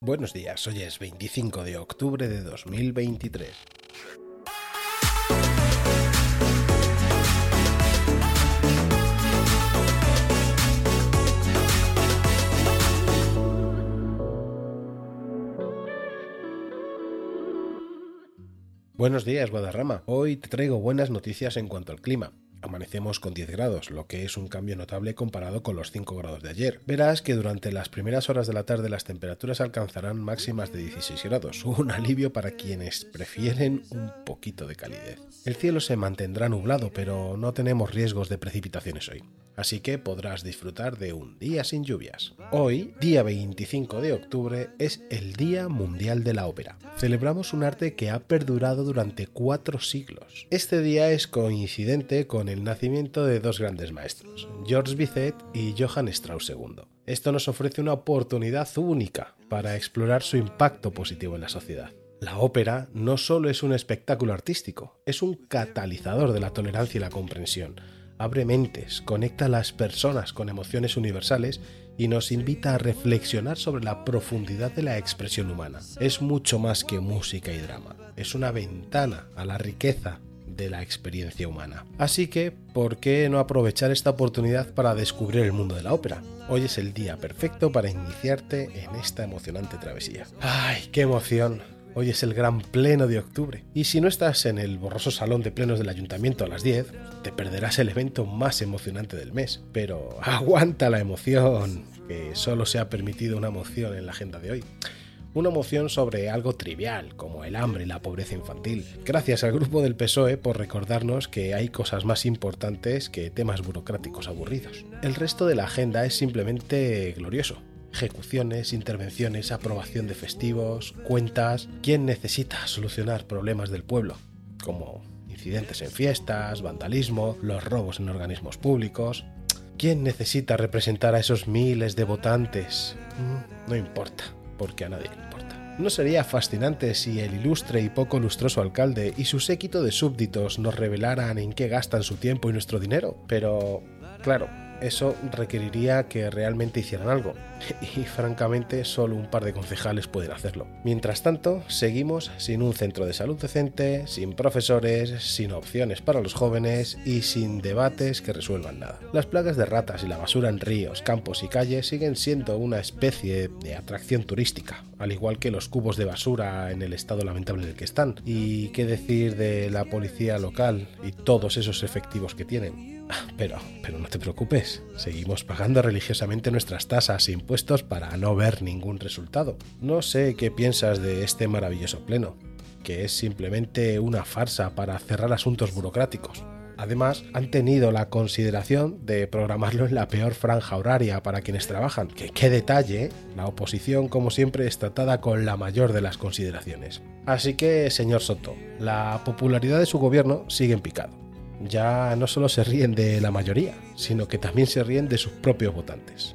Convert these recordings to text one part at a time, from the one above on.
Buenos días, hoy es 25 de octubre de 2023. Buenos días, Guadarrama. Hoy te traigo buenas noticias en cuanto al clima. Amanecemos con 10 grados, lo que es un cambio notable comparado con los 5 grados de ayer. Verás que durante las primeras horas de la tarde las temperaturas alcanzarán máximas de 16 grados, un alivio para quienes prefieren un poquito de calidez. El cielo se mantendrá nublado, pero no tenemos riesgos de precipitaciones hoy así que podrás disfrutar de un día sin lluvias. Hoy, día 25 de octubre, es el Día Mundial de la Ópera. Celebramos un arte que ha perdurado durante cuatro siglos. Este día es coincidente con el nacimiento de dos grandes maestros, Georges Bizet y Johann Strauss II. Esto nos ofrece una oportunidad única para explorar su impacto positivo en la sociedad. La ópera no solo es un espectáculo artístico, es un catalizador de la tolerancia y la comprensión abre mentes, conecta a las personas con emociones universales y nos invita a reflexionar sobre la profundidad de la expresión humana. Es mucho más que música y drama, es una ventana a la riqueza de la experiencia humana. Así que, ¿por qué no aprovechar esta oportunidad para descubrir el mundo de la ópera? Hoy es el día perfecto para iniciarte en esta emocionante travesía. ¡Ay, qué emoción! Hoy es el gran pleno de octubre. Y si no estás en el borroso salón de plenos del ayuntamiento a las 10, te perderás el evento más emocionante del mes. Pero aguanta la emoción, que solo se ha permitido una emoción en la agenda de hoy una emoción sobre algo trivial, como el hambre y la pobreza infantil. Gracias al grupo del PSOE por recordarnos que hay cosas más importantes que temas burocráticos aburridos. El resto de la agenda es simplemente glorioso ejecuciones, intervenciones, aprobación de festivos, cuentas. ¿Quién necesita solucionar problemas del pueblo? Como incidentes en fiestas, vandalismo, los robos en organismos públicos. ¿Quién necesita representar a esos miles de votantes? Mm, no importa, porque a nadie le importa. ¿No sería fascinante si el ilustre y poco lustroso alcalde y su séquito de súbditos nos revelaran en qué gastan su tiempo y nuestro dinero? Pero, claro, eso requeriría que realmente hicieran algo. Y francamente solo un par de concejales pueden hacerlo. Mientras tanto, seguimos sin un centro de salud decente, sin profesores, sin opciones para los jóvenes y sin debates que resuelvan nada. Las plagas de ratas y la basura en ríos, campos y calles siguen siendo una especie de atracción turística, al igual que los cubos de basura en el estado lamentable en el que están. Y qué decir de la policía local y todos esos efectivos que tienen. Pero, pero no te preocupes, seguimos pagando religiosamente nuestras tasas e impuestos para no ver ningún resultado. No sé qué piensas de este maravilloso pleno, que es simplemente una farsa para cerrar asuntos burocráticos. Además, han tenido la consideración de programarlo en la peor franja horaria para quienes trabajan. Que qué detalle, la oposición como siempre es tratada con la mayor de las consideraciones. Así que, señor Soto, la popularidad de su gobierno sigue en picado ya no solo se ríen de la mayoría, sino que también se ríen de sus propios votantes.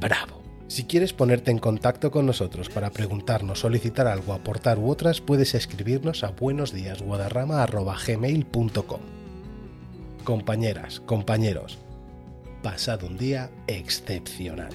¡Bravo! Si quieres ponerte en contacto con nosotros para preguntarnos, solicitar algo, aportar u otras, puedes escribirnos a buenosdíasguadarrama.gmail.com Compañeras, compañeros, pasad un día excepcional.